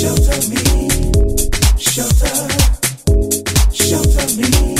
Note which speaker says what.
Speaker 1: Shelter me, shelter, shelter me.